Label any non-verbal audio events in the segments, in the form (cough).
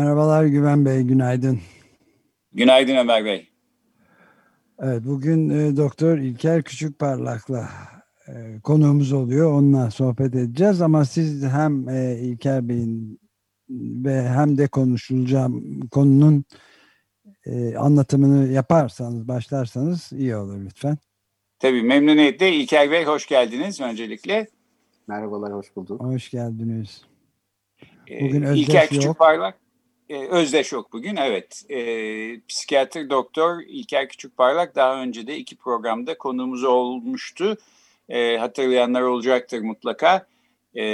Merhabalar Güven Bey, günaydın. Günaydın Ömer Bey. Evet, bugün e, Doktor İlker Küçükparlak'la e, konuğumuz oluyor. Onunla sohbet edeceğiz ama siz hem e, İlker Bey'in ve hem de konuşulacağım konunun e, anlatımını yaparsanız, başlarsanız iyi olur lütfen. Tabii memnuniyetle. İlker Bey hoş geldiniz öncelikle. Merhabalar, hoş bulduk. Hoş geldiniz. Ee, bugün Özdeş İlker yok. Küçükparlak. E, Özdeş yok bugün, evet. E, psikiyatr doktor İlker Küçükparlak daha önce de iki programda konuğumuz olmuştu. E, hatırlayanlar olacaktır mutlaka. E,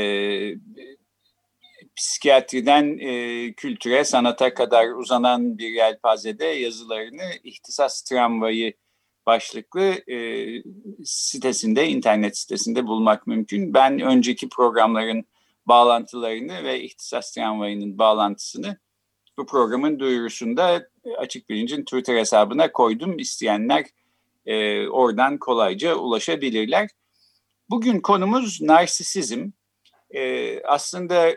psikiyatriden e, kültüre, sanata kadar uzanan bir yelpazede yazılarını ihtisas tramvayı başlıklı e, sitesinde, internet sitesinde bulmak mümkün. Ben önceki programların bağlantılarını ve ihtisas tramvayının bağlantısını bu programın duyurusunda Açık Bilinc'in Twitter hesabına koydum. İsteyenler e, oradan kolayca ulaşabilirler. Bugün konumuz narsisizm. E, aslında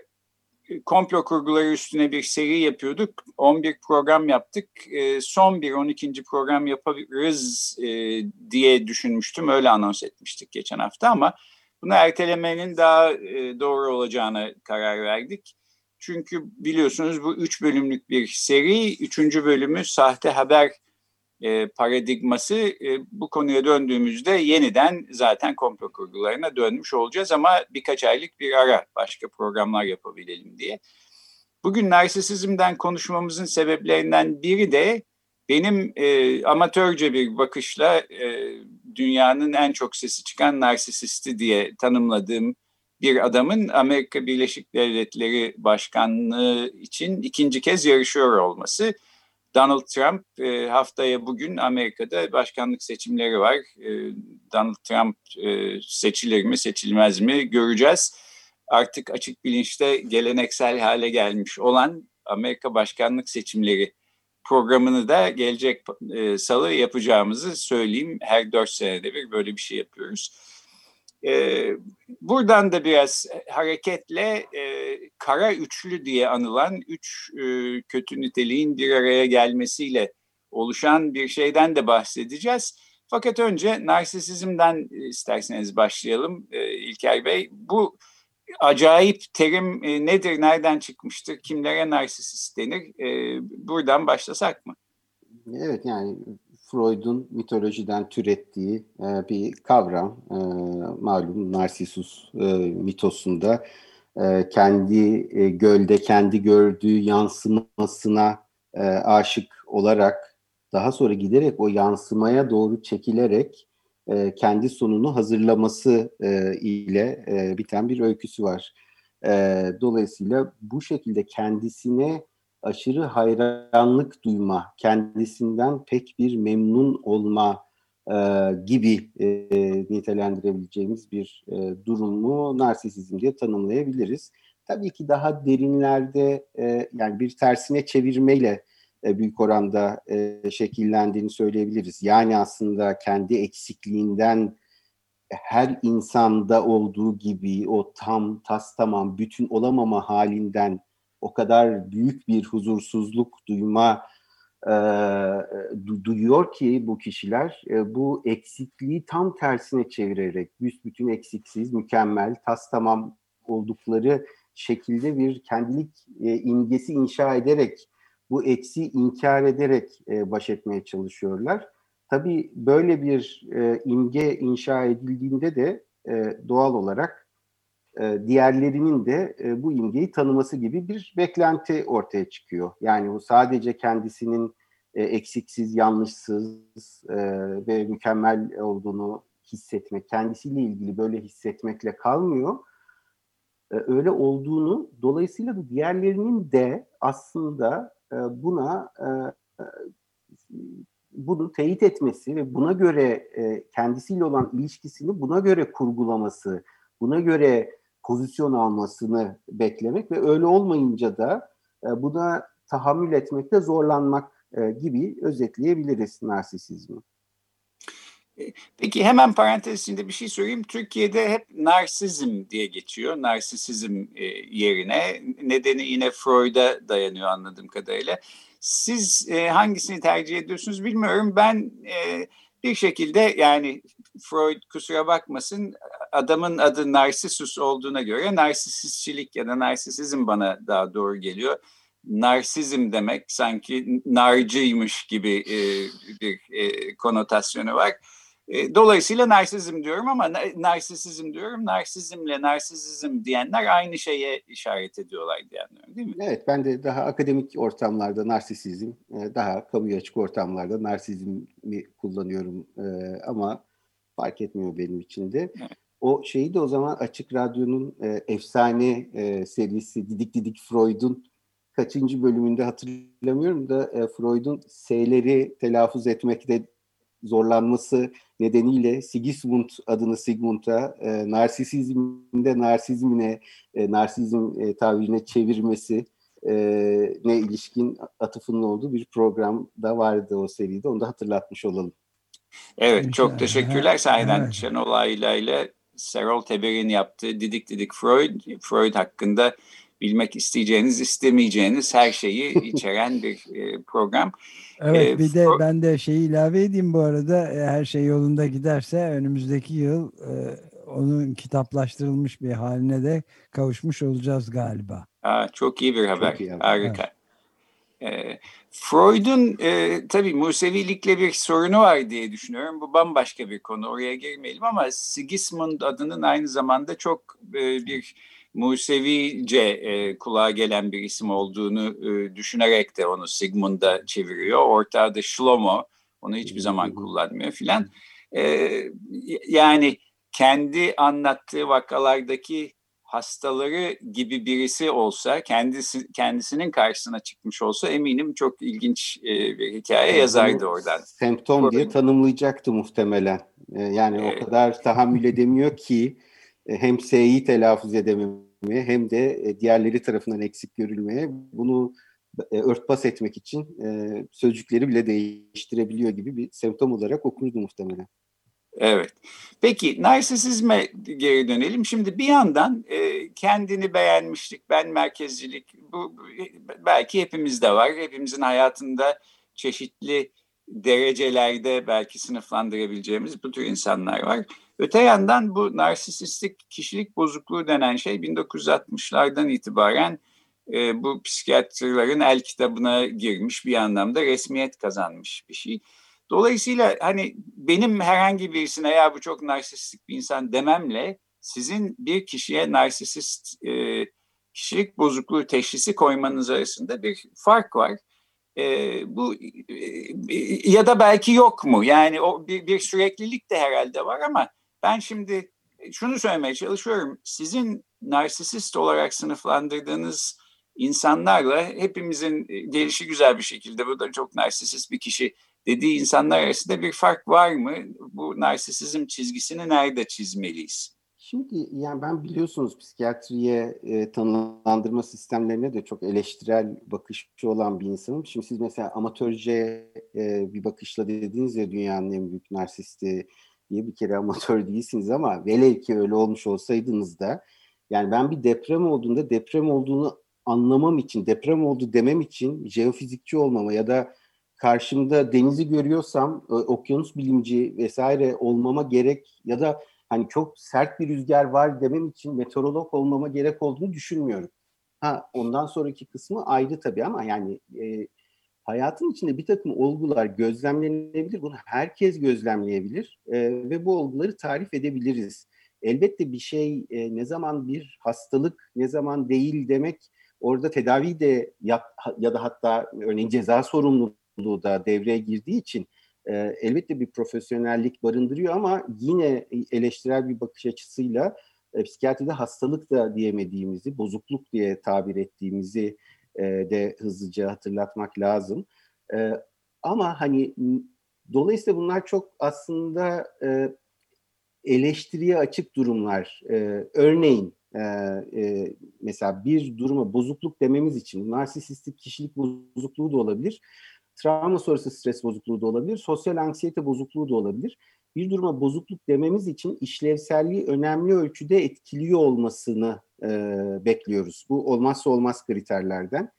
komplo kurguları üstüne bir seri yapıyorduk. 11 program yaptık. E, son bir 12. program yaparız e, diye düşünmüştüm. Öyle anons etmiştik geçen hafta ama bunu ertelemenin daha e, doğru olacağına karar verdik. Çünkü biliyorsunuz bu üç bölümlük bir seri. Üçüncü bölümü sahte haber e, paradigması e, bu konuya döndüğümüzde yeniden zaten komplo kurgularına dönmüş olacağız ama birkaç aylık bir ara başka programlar yapabilelim diye. Bugün narsisizmden konuşmamızın sebeplerinden biri de benim e, amatörce bir bakışla e, dünyanın en çok sesi çıkan narsisisti diye tanımladığım bir adamın Amerika Birleşik Devletleri Başkanlığı için ikinci kez yarışıyor olması. Donald Trump e, haftaya bugün Amerika'da başkanlık seçimleri var. E, Donald Trump e, seçilir mi seçilmez mi göreceğiz. Artık açık bilinçte geleneksel hale gelmiş olan Amerika başkanlık seçimleri programını da gelecek salı yapacağımızı söyleyeyim. Her dört senede bir böyle bir şey yapıyoruz. E, buradan da biraz hareketle e, kara üçlü diye anılan üç e, kötü niteliğin bir araya gelmesiyle oluşan bir şeyden de bahsedeceğiz. Fakat önce narsisizmden isterseniz başlayalım e, İlker Bey. Bu acayip terim e, nedir, nereden çıkmıştır, kimlere narsisist denir? E, buradan başlasak mı? Evet yani Freud'un mitolojiden türettiği e, bir kavram. E, malum Narsisus e, mitosunda e, kendi e, gölde kendi gördüğü yansımasına e, aşık olarak daha sonra giderek o yansımaya doğru çekilerek e, kendi sonunu hazırlaması e, ile e, biten bir öyküsü var. E, dolayısıyla bu şekilde kendisine aşırı hayranlık duyma, kendisinden pek bir memnun olma e, gibi e, nitelendirebileceğimiz bir e, durumu narsisizm diye tanımlayabiliriz. Tabii ki daha derinlerde e, yani bir tersine çevirmeyle e, büyük oranda e, şekillendiğini söyleyebiliriz. Yani aslında kendi eksikliğinden her insanda olduğu gibi o tam, tas tamam, bütün olamama halinden o kadar büyük bir huzursuzluk duyma e, du, duyuyor ki bu kişiler e, bu eksikliği tam tersine çevirerek büsbütün eksiksiz, mükemmel, tas tamam oldukları şekilde bir kendilik e, imgesi inşa ederek bu eksi inkar ederek e, baş etmeye çalışıyorlar. Tabii böyle bir e, imge inşa edildiğinde de e, doğal olarak diğerlerinin de e, bu imgeyi tanıması gibi bir beklenti ortaya çıkıyor. Yani bu sadece kendisinin e, eksiksiz, yanlışsız ve mükemmel olduğunu hissetmek, kendisiyle ilgili böyle hissetmekle kalmıyor. e, öyle olduğunu dolayısıyla da diğerlerinin de aslında e, buna e, e bunu teyit etmesi ve buna göre e, kendisiyle olan ilişkisini buna göre kurgulaması, buna göre pozisyon almasını beklemek ve öyle olmayınca da e, buna tahammül etmekte zorlanmak e, gibi özetleyebiliriz narsisizmi. Peki hemen parantez içinde bir şey söyleyeyim. Türkiye'de hep narsizm diye geçiyor. Narsisizm e, yerine. Nedeni yine Freud'a dayanıyor anladığım kadarıyla. Siz e, hangisini tercih ediyorsunuz bilmiyorum. Ben e, bir şekilde yani Freud kusura bakmasın adamın adı Narsisus olduğuna göre narsisistçilik ya da narsisizm bana daha doğru geliyor. Narsizm demek sanki narcıymış gibi e, bir e, konotasyonu var. E, dolayısıyla narsizm diyorum ama narsisizm diyorum. Narsizmle narsisizm diyenler aynı şeye işaret ediyorlar diyenler değil mi? Evet ben de daha akademik ortamlarda narsisizm, daha kamuya açık ortamlarda narsizmi kullanıyorum ama fark etmiyor benim için de. Evet. O şeyi de o zaman Açık Radyo'nun efsane serisi Didik Didik Freud'un kaçıncı bölümünde hatırlamıyorum da Freud'un S'leri telaffuz etmekte zorlanması nedeniyle Sigismund adını Sigmund'a, e, narsisizminde narsizmine, e, narsizm e, tabirine çevirmesi e, ne ilişkin atıfının olduğu bir program da vardı o seride. Onu da hatırlatmış olalım. Evet, çok teşekkürler. Sahiden evet. Şenol Ayla ile Serol Teber'in yaptığı Didik Didik Freud, Freud hakkında bilmek isteyeceğiniz, istemeyeceğiniz her şeyi (laughs) içeren bir e, program. Evet ee, bir de ben de şeyi ilave edeyim bu arada e, her şey yolunda giderse önümüzdeki yıl e, onun kitaplaştırılmış bir haline de kavuşmuş olacağız galiba. Aa, çok iyi bir haber. Iyi haber. Harika. Evet. E, Freud'un e, tabii Musevilikle bir sorunu var diye düşünüyorum. Bu bambaşka bir konu. Oraya girmeyelim ama Sigismund adının aynı zamanda çok e, bir Musevice e, kulağa gelen bir isim olduğunu e, düşünerek de onu Sigmund'a çeviriyor. Ortağda Shlomo, onu hiçbir zaman kullanmıyor filan. E, yani kendi anlattığı vakalardaki hastaları gibi birisi olsa, kendisi kendisinin karşısına çıkmış olsa eminim çok ilginç e, bir hikaye yazardı oradan. Semptom diye tanımlayacaktı muhtemelen. E, yani o kadar tahammül edemiyor ki e, hem S'yi telaffuz edememeye hem de e, diğerleri tarafından eksik görülmeye bunu e, örtbas etmek için sözcükleri bile değiştirebiliyor gibi bir semptom olarak okurdu muhtemelen. Evet. Peki narsisizme geri dönelim. Şimdi bir yandan e, kendini beğenmişlik, ben merkezcilik bu belki hepimizde var. Hepimizin hayatında çeşitli derecelerde belki sınıflandırabileceğimiz bu tür insanlar var. Öte yandan bu narsisistik kişilik bozukluğu denen şey 1960'lardan itibaren e, bu psikiyatrların el kitabına girmiş bir anlamda resmiyet kazanmış bir şey. Dolayısıyla hani benim herhangi birisine ya bu çok narsistik bir insan dememle sizin bir kişiye narsisist e, kişilik bozukluğu teşhisi koymanız arasında bir fark var. E, bu e, ya da belki yok mu? Yani o bir, bir süreklilik de herhalde var ama ben şimdi şunu söylemeye çalışıyorum. Sizin narsisist olarak sınıflandırdığınız insanlarla hepimizin gelişi güzel bir şekilde bu da çok narsisist bir kişi dediği insanlar arasında bir fark var mı? Bu narsisizm çizgisini nerede çizmeliyiz? Şimdi yani ben biliyorsunuz psikiyatriye e, tanımlandırma sistemlerine de çok eleştirel bakışı olan bir insanım. Şimdi siz mesela amatörce e, bir bakışla dediniz ya dünyanın en büyük narsisti diye bir kere amatör (laughs) değilsiniz ama velev ki öyle olmuş olsaydınız da yani ben bir deprem olduğunda deprem olduğunu anlamam için, deprem oldu demem için jeofizikçi olmama ya da karşımda denizi görüyorsam okyanus bilimci vesaire olmama gerek ya da hani çok sert bir rüzgar var demem için meteorolog olmama gerek olduğunu düşünmüyorum. Ha ondan sonraki kısmı ayrı tabii ama yani e, hayatın içinde bir takım olgular gözlemlenebilir. Bunu herkes gözlemleyebilir e, ve bu olguları tarif edebiliriz. Elbette bir şey e, ne zaman bir hastalık, ne zaman değil demek orada tedavi de ya, ya da hatta örneğin ceza sorumluluğu da devreye girdiği için e, elbette bir profesyonellik barındırıyor ama yine eleştirel bir bakış açısıyla e, psikiyatride hastalık da diyemediğimizi, bozukluk diye tabir ettiğimizi e, de hızlıca hatırlatmak lazım. E, ama hani dolayısıyla bunlar çok aslında e, eleştiriye açık durumlar. E, örneğin e, e, mesela bir duruma bozukluk dememiz için narsisistik kişilik bozukluğu da olabilir, travma sonrası stres bozukluğu da olabilir, sosyal anksiyete bozukluğu da olabilir. Bir duruma bozukluk dememiz için işlevselliği önemli ölçüde etkiliyor olmasını e, bekliyoruz. Bu olmazsa olmaz kriterlerden.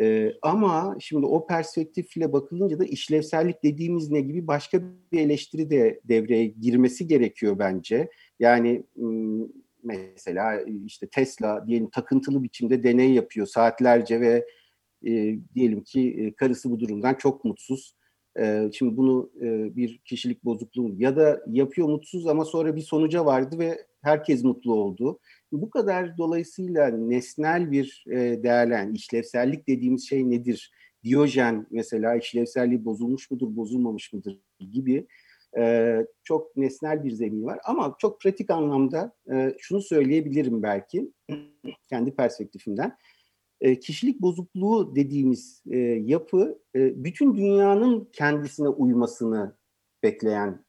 Ee, ama şimdi o perspektifle bakılınca da işlevsellik dediğimiz ne gibi başka bir eleştiri de devreye girmesi gerekiyor bence. Yani mesela işte Tesla diyelim takıntılı biçimde deney yapıyor saatlerce ve e, diyelim ki e, karısı bu durumdan çok mutsuz. E, şimdi bunu e, bir kişilik bozukluğu ya da yapıyor mutsuz ama sonra bir sonuca vardı ve herkes mutlu oldu. Bu kadar dolayısıyla nesnel bir e, değerlen, işlevsellik dediğimiz şey nedir? Diyojen mesela işlevselliği bozulmuş mudur, bozulmamış mıdır gibi e, çok nesnel bir zemin var. Ama çok pratik anlamda e, şunu söyleyebilirim belki (clears throat) kendi perspektifimden. E, kişilik bozukluğu dediğimiz e, yapı e, bütün dünyanın kendisine uymasını bekleyen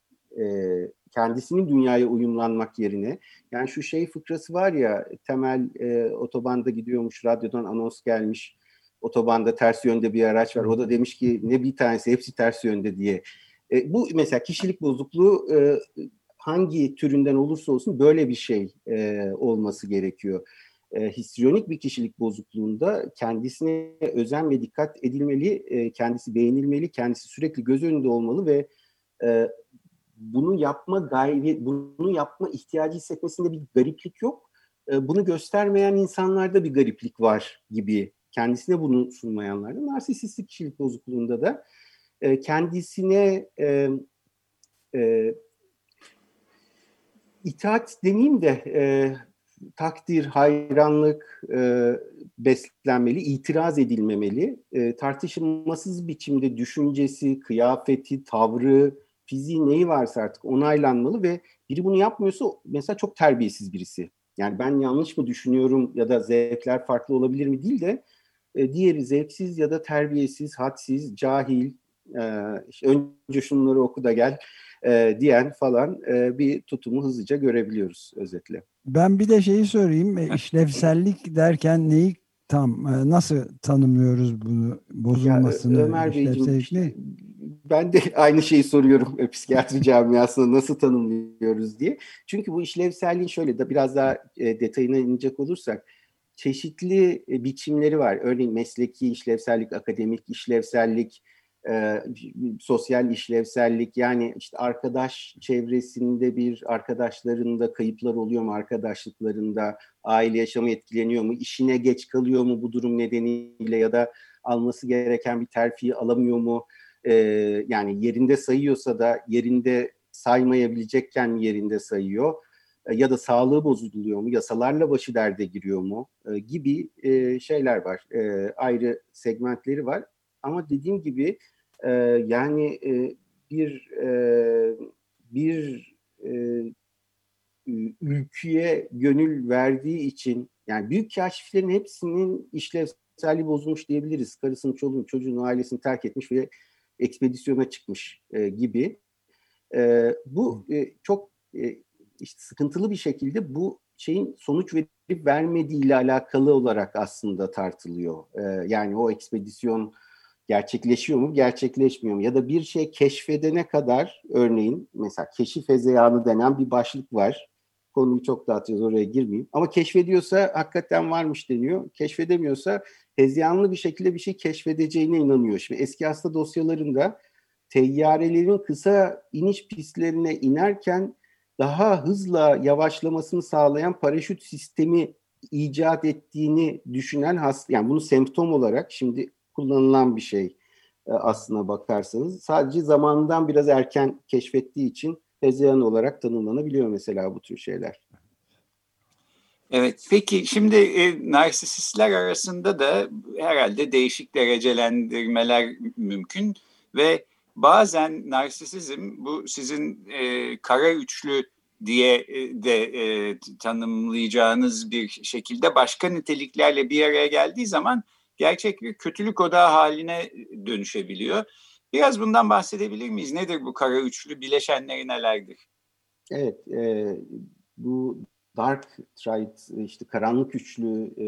kendisinin dünyaya uyumlanmak yerine yani şu şey fıkrası var ya temel e, otobanda gidiyormuş radyodan anons gelmiş otobanda ters yönde bir araç var o da demiş ki ne bir tanesi hepsi ters yönde diye e, bu mesela kişilik bozukluğu e, hangi türünden olursa olsun böyle bir şey e, olması gerekiyor. E, histriyonik bir kişilik bozukluğunda kendisine özen ve dikkat edilmeli, e, kendisi beğenilmeli, kendisi sürekli göz önünde olmalı ve e, bunu yapma gayri, bunu yapma ihtiyacı hissetmesinde bir gariplik yok. E, bunu göstermeyen insanlarda bir gariplik var gibi kendisine bunu sunmayanlarda. Narsisistik kişilik bozukluğunda da e, kendisine e, e, itaat demeyeyim de e, takdir, hayranlık e, beslenmeli, itiraz edilmemeli. E, tartışılmasız biçimde düşüncesi, kıyafeti, tavrı, fiziği neyi varsa artık onaylanmalı ve biri bunu yapmıyorsa mesela çok terbiyesiz birisi. Yani ben yanlış mı düşünüyorum ya da zevkler farklı olabilir mi değil de e, diğeri zevksiz ya da terbiyesiz, hadsiz, cahil, e, önce şunları oku da gel e, diyen falan e, bir tutumu hızlıca görebiliyoruz özetle. Ben bir de şeyi sorayım. E, işlevsellik (laughs) derken neyi tam e, nasıl tanımlıyoruz bunu bozulmasını? Ya, Ömer Beyciğim işte, ben de aynı şeyi soruyorum e, psikiyatri camiasında nasıl tanımlıyoruz diye. Çünkü bu işlevselliğin şöyle de biraz daha detayına inecek olursak çeşitli biçimleri var. Örneğin mesleki işlevsellik, akademik işlevsellik, e, sosyal işlevsellik yani işte arkadaş çevresinde bir arkadaşlarında kayıplar oluyor mu? Arkadaşlıklarında aile yaşamı etkileniyor mu? İşine geç kalıyor mu bu durum nedeniyle ya da alması gereken bir terfi alamıyor mu? E, yani yerinde sayıyorsa da yerinde saymayabilecekken yerinde sayıyor. E, ya da sağlığı bozuluyor mu? Yasalarla başı derde giriyor mu? E, gibi e, şeyler var ayrı segmentleri var ama dediğim gibi e, yani e, bir e, bir e, ülküye gönül verdiği için yani büyük kaşiflerin hepsinin işlevselliği bozulmuş diyebiliriz. Karısının, çoluğun, çocuğun, ailesini terk etmiş ve ekspedisyona çıkmış e, gibi. E, bu e, çok e, işte sıkıntılı bir şekilde bu şeyin sonuç verip vermediği ile alakalı olarak aslında tartılıyor. E, yani o ekspedisyon gerçekleşiyor mu, gerçekleşmiyor mu? Ya da bir şey keşfedene kadar örneğin mesela keşif hezeyanı denen bir başlık var. Konuyu çok dağıtıyoruz oraya girmeyeyim. Ama keşfediyorsa hakikaten varmış deniyor. Keşfedemiyorsa hezeyanlı bir şekilde bir şey keşfedeceğine inanıyor. Şimdi eski hasta dosyalarında teyyarelerin kısa iniş pistlerine inerken daha hızla yavaşlamasını sağlayan paraşüt sistemi icat ettiğini düşünen hasta, yani bunu semptom olarak şimdi kullanılan bir şey e, aslına bakarsanız. Sadece zamandan biraz erken keşfettiği için hezeyan olarak tanımlanabiliyor mesela bu tür şeyler. Evet, peki şimdi e, narsisistler arasında da herhalde değişik derecelendirmeler mümkün ve bazen narsisizm bu sizin e, kara üçlü diye e, de e, tanımlayacağınız bir şekilde başka niteliklerle bir araya geldiği zaman gerçek bir kötülük odağı haline dönüşebiliyor. Biraz bundan bahsedebilir miyiz? Nedir bu kara üçlü? Bileşenleri nelerdir? Evet, e, bu Dark Triad, işte karanlık üçlü, e,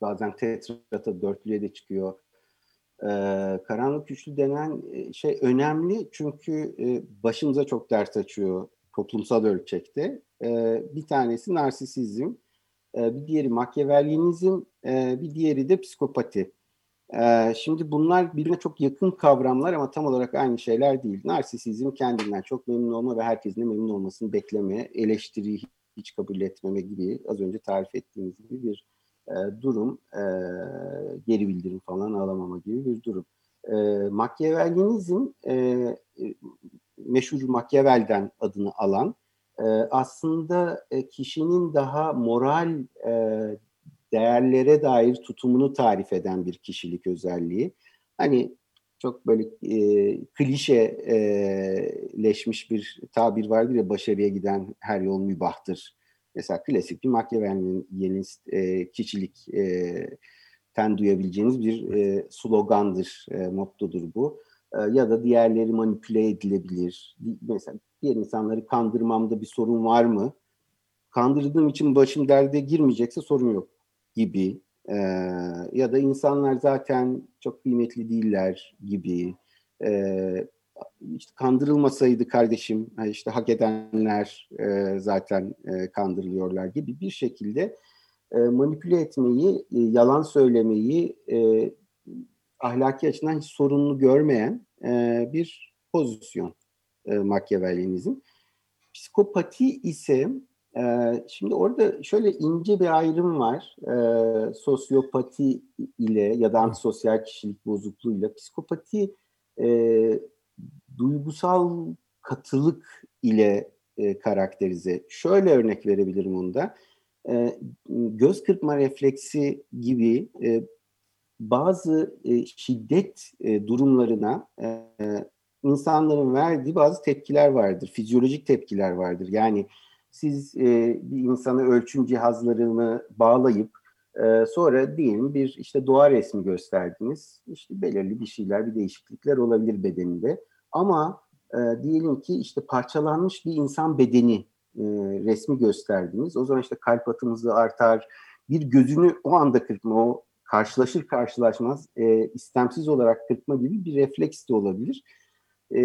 bazen tetrata dörtlüye de çıkıyor. E, karanlık üçlü denen şey önemli çünkü e, başımıza çok dert açıyor toplumsal ölçekte. E, bir tanesi narsisizm, e, bir diğeri makyavellinizm, e, bir diğeri de psikopati. E, şimdi bunlar birbirine çok yakın kavramlar ama tam olarak aynı şeyler değil. Narsisizm kendinden çok memnun olma ve herkesin de memnun olmasını bekleme, eleştiriyi hiç kabul etmeme gibi az önce tarif ettiğimiz gibi bir e, durum, e, geri bildirim falan alamama gibi bir durum. E, e, meşhur Machiavel'den adını alan aslında kişinin daha moral değerlere dair tutumunu tarif eden bir kişilik özelliği. Hani çok böyle e, klişeleşmiş bir tabir vardır ya başarıya giden her yol mübahtır. Mesela klasik bir Machiavelli'nin e, kişilik e, duyabileceğiniz bir e, slogandır, e, mottodur bu. E, ya da diğerleri manipüle edilebilir. Mesela diğer insanları kandırmamda bir sorun var mı? Kandırdığım için başım derde girmeyecekse sorun yok gibi e, ya da insanlar zaten çok kıymetli değiller gibi e, işte kandırılmasaydı kardeşim işte hak edenler e, zaten e, kandırılıyorlar gibi bir şekilde e, manipüle etmeyi, e, yalan söylemeyi e, ahlaki açıdan hiç sorunlu görmeyen e, bir pozisyon e, Machiavellinizm. Psikopati ise şimdi orada şöyle ince bir ayrım var. Ee, sosyopati ile ya da antisosyal kişilik bozukluğuyla. Psikopati e, duygusal katılık ile e, karakterize. Şöyle örnek verebilirim onda. E, göz kırpma refleksi gibi e, bazı e, şiddet e, durumlarına e, insanların verdiği bazı tepkiler vardır. Fizyolojik tepkiler vardır. Yani siz e, bir insanı ölçüm cihazlarını bağlayıp e, sonra diyelim bir işte doğa resmi gösterdiniz. İşte belirli bir şeyler, bir değişiklikler olabilir bedeninde. Ama e, diyelim ki işte parçalanmış bir insan bedeni e, resmi gösterdiniz. O zaman işte kalp atımızı artar, bir gözünü o anda kırpma, o karşılaşır karşılaşmaz e, istemsiz olarak kırpma gibi bir refleks de olabilir. E,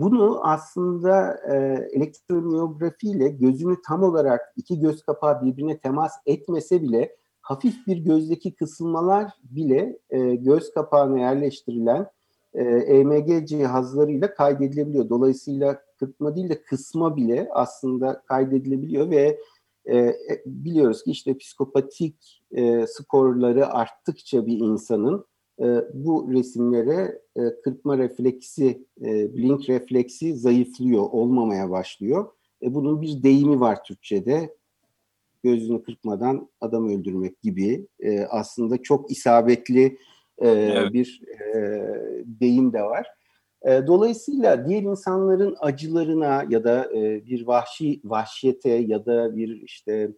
bunu aslında e, elektromiyografi ile gözünü tam olarak iki göz kapağı birbirine temas etmese bile hafif bir gözdeki kısılmalar bile e, göz kapağına yerleştirilen e, EMG cihazlarıyla kaydedilebiliyor. Dolayısıyla kırpma değil de kısma bile aslında kaydedilebiliyor ve e, e biliyoruz ki işte psikopatik e, skorları arttıkça bir insanın bu resimlere e, kırpma refleksi, e, blink refleksi zayıflıyor, olmamaya başlıyor. E, bunun bir deyimi var Türkçe'de. Gözünü kırpmadan adam öldürmek gibi. E, aslında çok isabetli e, evet. bir e, deyim de var. E, dolayısıyla diğer insanların acılarına ya da e, bir vahşi vahşiyete ya da bir işte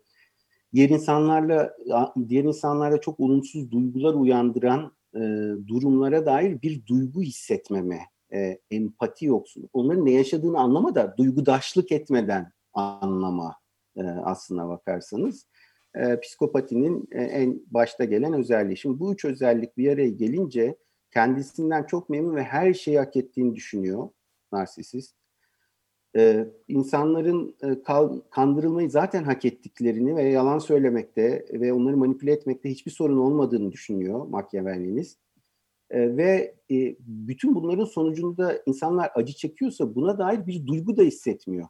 diğer insanlarla diğer insanlarla çok olumsuz duygular uyandıran e, durumlara dair bir duygu hissetmeme, e, empati yoksun. Onların ne yaşadığını anlama da duygudaşlık etmeden anlama e, aslına bakarsanız. E, psikopatinin e, en başta gelen özelliği. Şimdi bu üç özellik bir araya gelince kendisinden çok memnun ve her şeyi hak ettiğini düşünüyor narsisist. Ee, insanların e, kandırılmayı zaten hak ettiklerini ve yalan söylemekte ve onları manipüle etmekte hiçbir sorun olmadığını düşünüyor Machiavelli'niz. Ee, ve e, bütün bunların sonucunda insanlar acı çekiyorsa buna dair bir duygu da hissetmiyor.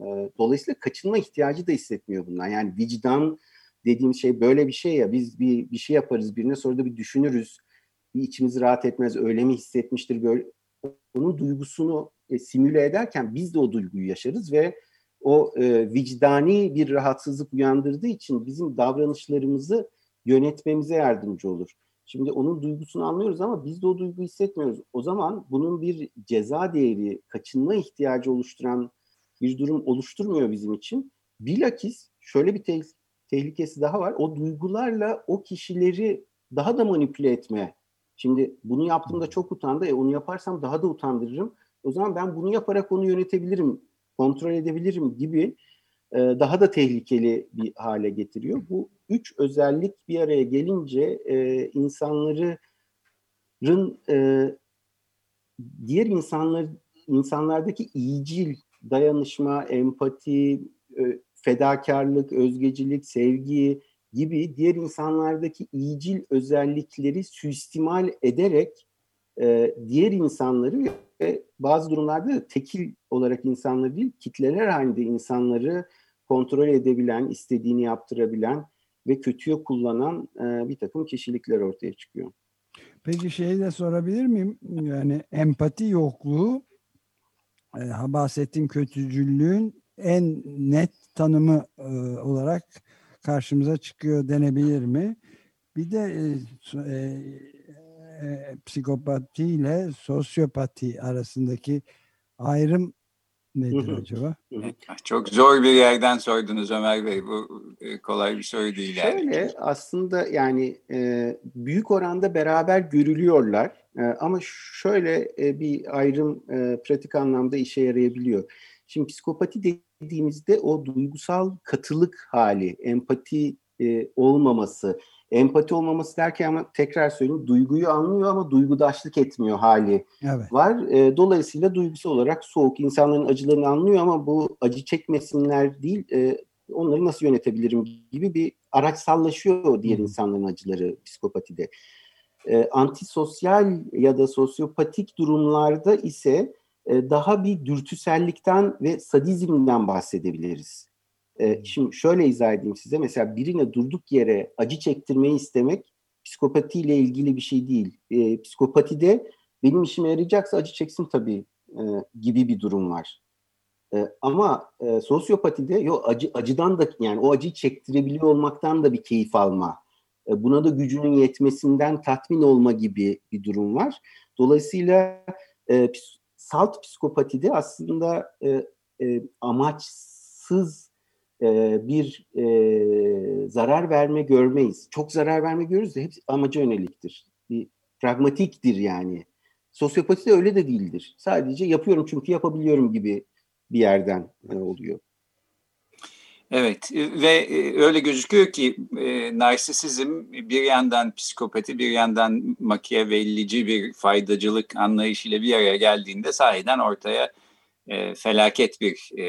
Ee, dolayısıyla kaçınma ihtiyacı da hissetmiyor bundan. Yani vicdan dediğim şey böyle bir şey ya biz bir, bir şey yaparız birine sonra da bir düşünürüz. Bir içimiz rahat etmez öyle mi hissetmiştir böyle. Onun duygusunu e, simüle ederken biz de o duyguyu yaşarız ve o e, vicdani bir rahatsızlık uyandırdığı için bizim davranışlarımızı yönetmemize yardımcı olur. Şimdi onun duygusunu anlıyoruz ama biz de o duyguyu hissetmiyoruz. O zaman bunun bir ceza değeri, kaçınma ihtiyacı oluşturan bir durum oluşturmuyor bizim için. Bilakis şöyle bir te- tehlikesi daha var. O duygularla o kişileri daha da manipüle etme. Şimdi bunu yaptığımda çok utandı. E onu yaparsam daha da utandırırım. O zaman ben bunu yaparak onu yönetebilirim, kontrol edebilirim gibi e, daha da tehlikeli bir hale getiriyor. Bu üç özellik bir araya gelince e, insanların e, diğer insanlar insanlardaki iyicil dayanışma, empati, e, fedakarlık, özgecilik, sevgi gibi diğer insanlardaki iyicil özellikleri suistimal ederek e, diğer insanları ve bazı durumlarda da tekil olarak insanları değil, kitleler halinde insanları kontrol edebilen, istediğini yaptırabilen ve kötüye kullanan e, bir takım kişilikler ortaya çıkıyor. Peki şeyi de sorabilir miyim? Yani empati yokluğu e, bahsettiğim kötücüllüğün en net tanımı e, olarak karşımıza çıkıyor denebilir mi? Bir de e, e, e, psikopati ile sosyopati arasındaki ayrım nedir acaba? Çok zor bir yerden sordunuz Ömer Bey. Bu e, kolay bir soru değil. Şöyle yani. aslında yani e, büyük oranda beraber görülüyorlar. E, ama şöyle e, bir ayrım e, pratik anlamda işe yarayabiliyor. Şimdi psikopati dediğimizde o duygusal katılık hali, empati e, olmaması, empati olmaması derken ama tekrar söyleyeyim duyguyu anlıyor ama duygudaşlık etmiyor hali evet. var. E, dolayısıyla duygusal olarak soğuk insanların acılarını anlıyor ama bu acı çekmesinler değil e, onları nasıl yönetebilirim gibi bir araçsallaşıyor diğer insanların acıları psikopatide. E, antisosyal ya da sosyopatik durumlarda ise e, daha bir dürtüsellikten ve sadizmden bahsedebiliriz. E, şimdi şöyle izah edeyim size. Mesela birine durduk yere acı çektirmeyi istemek psikopatiyle ilgili bir şey değil. E, psikopatide benim işime yarayacaksa acı çeksin tabii e, gibi bir durum var. E, ama e, sosyopatide yo acı acıdan da yani o acıyı çektirebiliyor olmaktan da bir keyif alma. E, buna da gücünün yetmesinden tatmin olma gibi bir durum var. Dolayısıyla e, salt psikopatide aslında e, e, amaçsız e, bir e, zarar verme görmeyiz. Çok zarar verme görürüz de hepsi amaca yöneliktir. Bir pragmatiktir yani. Sosyopati de öyle de değildir. Sadece yapıyorum çünkü yapabiliyorum gibi bir yerden e, oluyor. Evet ve öyle gözüküyor ki e, narsisizm bir yandan psikopati bir yandan makiyavellici bir faydacılık anlayışıyla bir araya geldiğinde sahiden ortaya e, felaket bir e,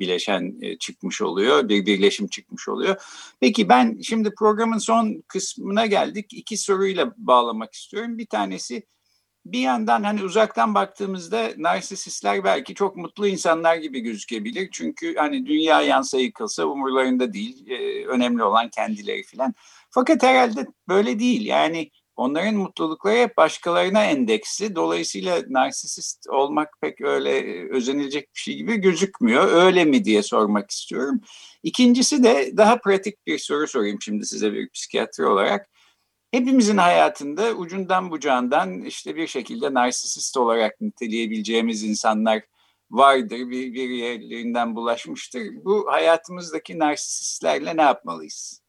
bileşen e, çıkmış oluyor, bir birleşim çıkmış oluyor. Peki ben şimdi programın son kısmına geldik. İki soruyla bağlamak istiyorum. Bir tanesi bir yandan hani uzaktan baktığımızda narsisistler belki çok mutlu insanlar gibi gözükebilir. Çünkü hani dünya yansa yıkılsa umurlarında değil. E, önemli olan kendileri filan. Fakat herhalde böyle değil. Yani onların mutlulukları hep başkalarına endeksi. Dolayısıyla narsisist olmak pek öyle e, özenilecek bir şey gibi gözükmüyor. Öyle mi diye sormak istiyorum. İkincisi de daha pratik bir soru sorayım şimdi size bir psikiyatri olarak. Hepimizin hayatında ucundan bucağından işte bir şekilde narsisist olarak niteleyebileceğimiz insanlar vardır, bir, bir yerlerinden bulaşmıştır. Bu hayatımızdaki narsistlerle ne yapmalıyız?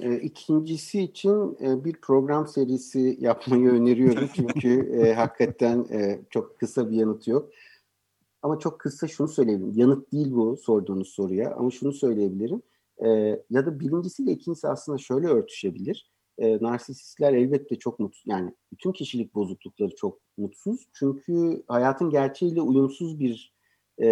E, ikincisi için e, bir program serisi yapmayı öneriyorum çünkü e, (laughs) hakikaten e, çok kısa bir yanıt yok. Ama çok kısa şunu söyleyebilirim. Yanıt değil bu sorduğunuz soruya ama şunu söyleyebilirim. E, ya da birincisiyle ikincisi aslında şöyle örtüşebilir. E, narsistler elbette çok mutsuz. Yani bütün kişilik bozuklukları çok mutsuz. Çünkü hayatın gerçeğiyle uyumsuz bir e,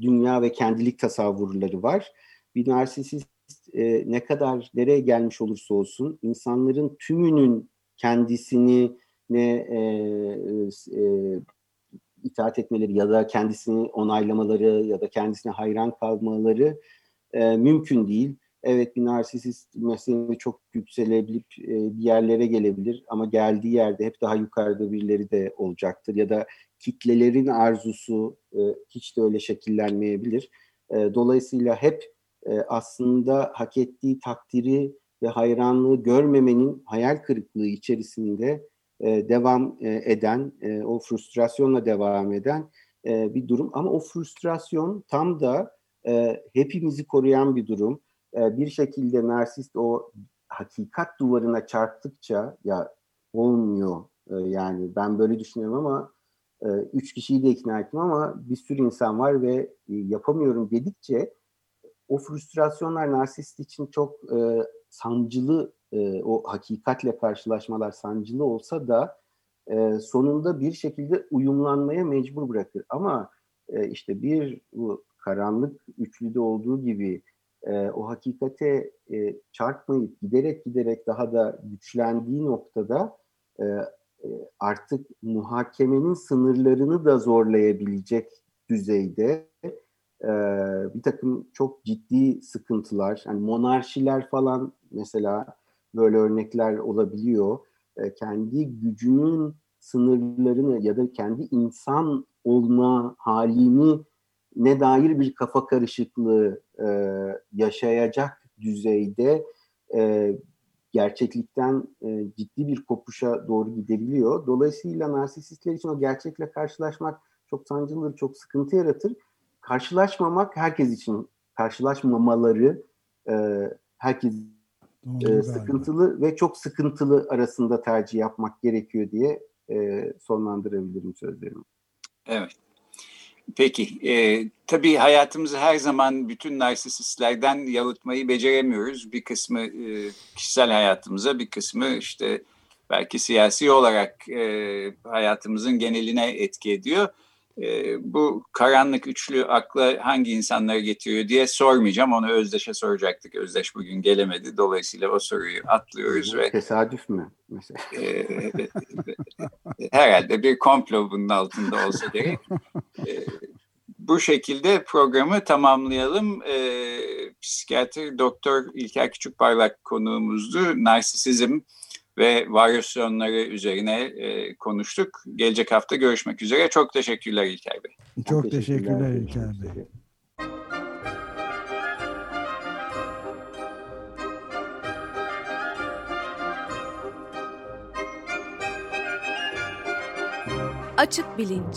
dünya ve kendilik tasavvurları var. Bir narsist e, ne kadar nereye gelmiş olursa olsun insanların tümünün kendisini ne e, e, itaat etmeleri ya da kendisini onaylamaları ya da kendisine hayran kalmaları e, mümkün değil. Evet bir narsisist mesleğinde çok yükselebilip e, bir yerlere gelebilir ama geldiği yerde hep daha yukarıda birileri de olacaktır ya da kitlelerin arzusu e, hiç de öyle şekillenmeyebilir. E, dolayısıyla hep aslında hak ettiği takdiri ve hayranlığı görmemenin hayal kırıklığı içerisinde devam eden, o frustrasyonla devam eden bir durum. Ama o frustrasyon tam da hepimizi koruyan bir durum. Bir şekilde narsist o hakikat duvarına çarptıkça ya olmuyor yani ben böyle düşünüyorum ama üç kişiyi de ikna ettim ama bir sürü insan var ve yapamıyorum dedikçe o frustrasyonlar narsist için çok e, sancılı e, o hakikatle karşılaşmalar sancılı olsa da e, sonunda bir şekilde uyumlanmaya mecbur bırakır. Ama e, işte bir bu karanlık üçlüde olduğu gibi e, o hakikate e, çarpmayıp giderek giderek daha da güçlendiği noktada e, e, artık muhakemenin sınırlarını da zorlayabilecek düzeyde e, bir takım çok ciddi sıkıntılar, yani monarşiler falan mesela böyle örnekler olabiliyor. E, kendi gücünün sınırlarını ya da kendi insan olma halini ne dair bir kafa karışıklığı e, yaşayacak düzeyde e, gerçeklikten e, ciddi bir kopuşa doğru gidebiliyor. Dolayısıyla narsistler için o gerçekle karşılaşmak çok sancılıdır, çok sıkıntı yaratır. Karşılaşmamak herkes için, karşılaşmamaları e, herkes e, sıkıntılı ve çok sıkıntılı arasında tercih yapmak gerekiyor diye e, sonlandırabilirim sözlerimi. Evet. Peki, e, tabii hayatımızı her zaman bütün narsisistlerden yalıtmayı beceremiyoruz. Bir kısmı e, kişisel hayatımıza, bir kısmı işte belki siyasi olarak e, hayatımızın geneline etki ediyor e, bu karanlık üçlü akla hangi insanları getiriyor diye sormayacağım. Onu Özdeş'e soracaktık. Özdeş bugün gelemedi. Dolayısıyla o soruyu atlıyoruz. ve Tesadüf mü? Mesela? E, herhalde bir komplo bunun altında olsa gerek. (laughs) E, bu şekilde programı tamamlayalım. E, psikiyatr Doktor İlker Küçükbarlak konuğumuzdu. Narsisizm ve varyasyonları üzerine e, konuştuk. Gelecek hafta görüşmek üzere. Çok teşekkürler İlker Bey. Çok teşekkürler, teşekkürler İlker Bey. Açık Bilinç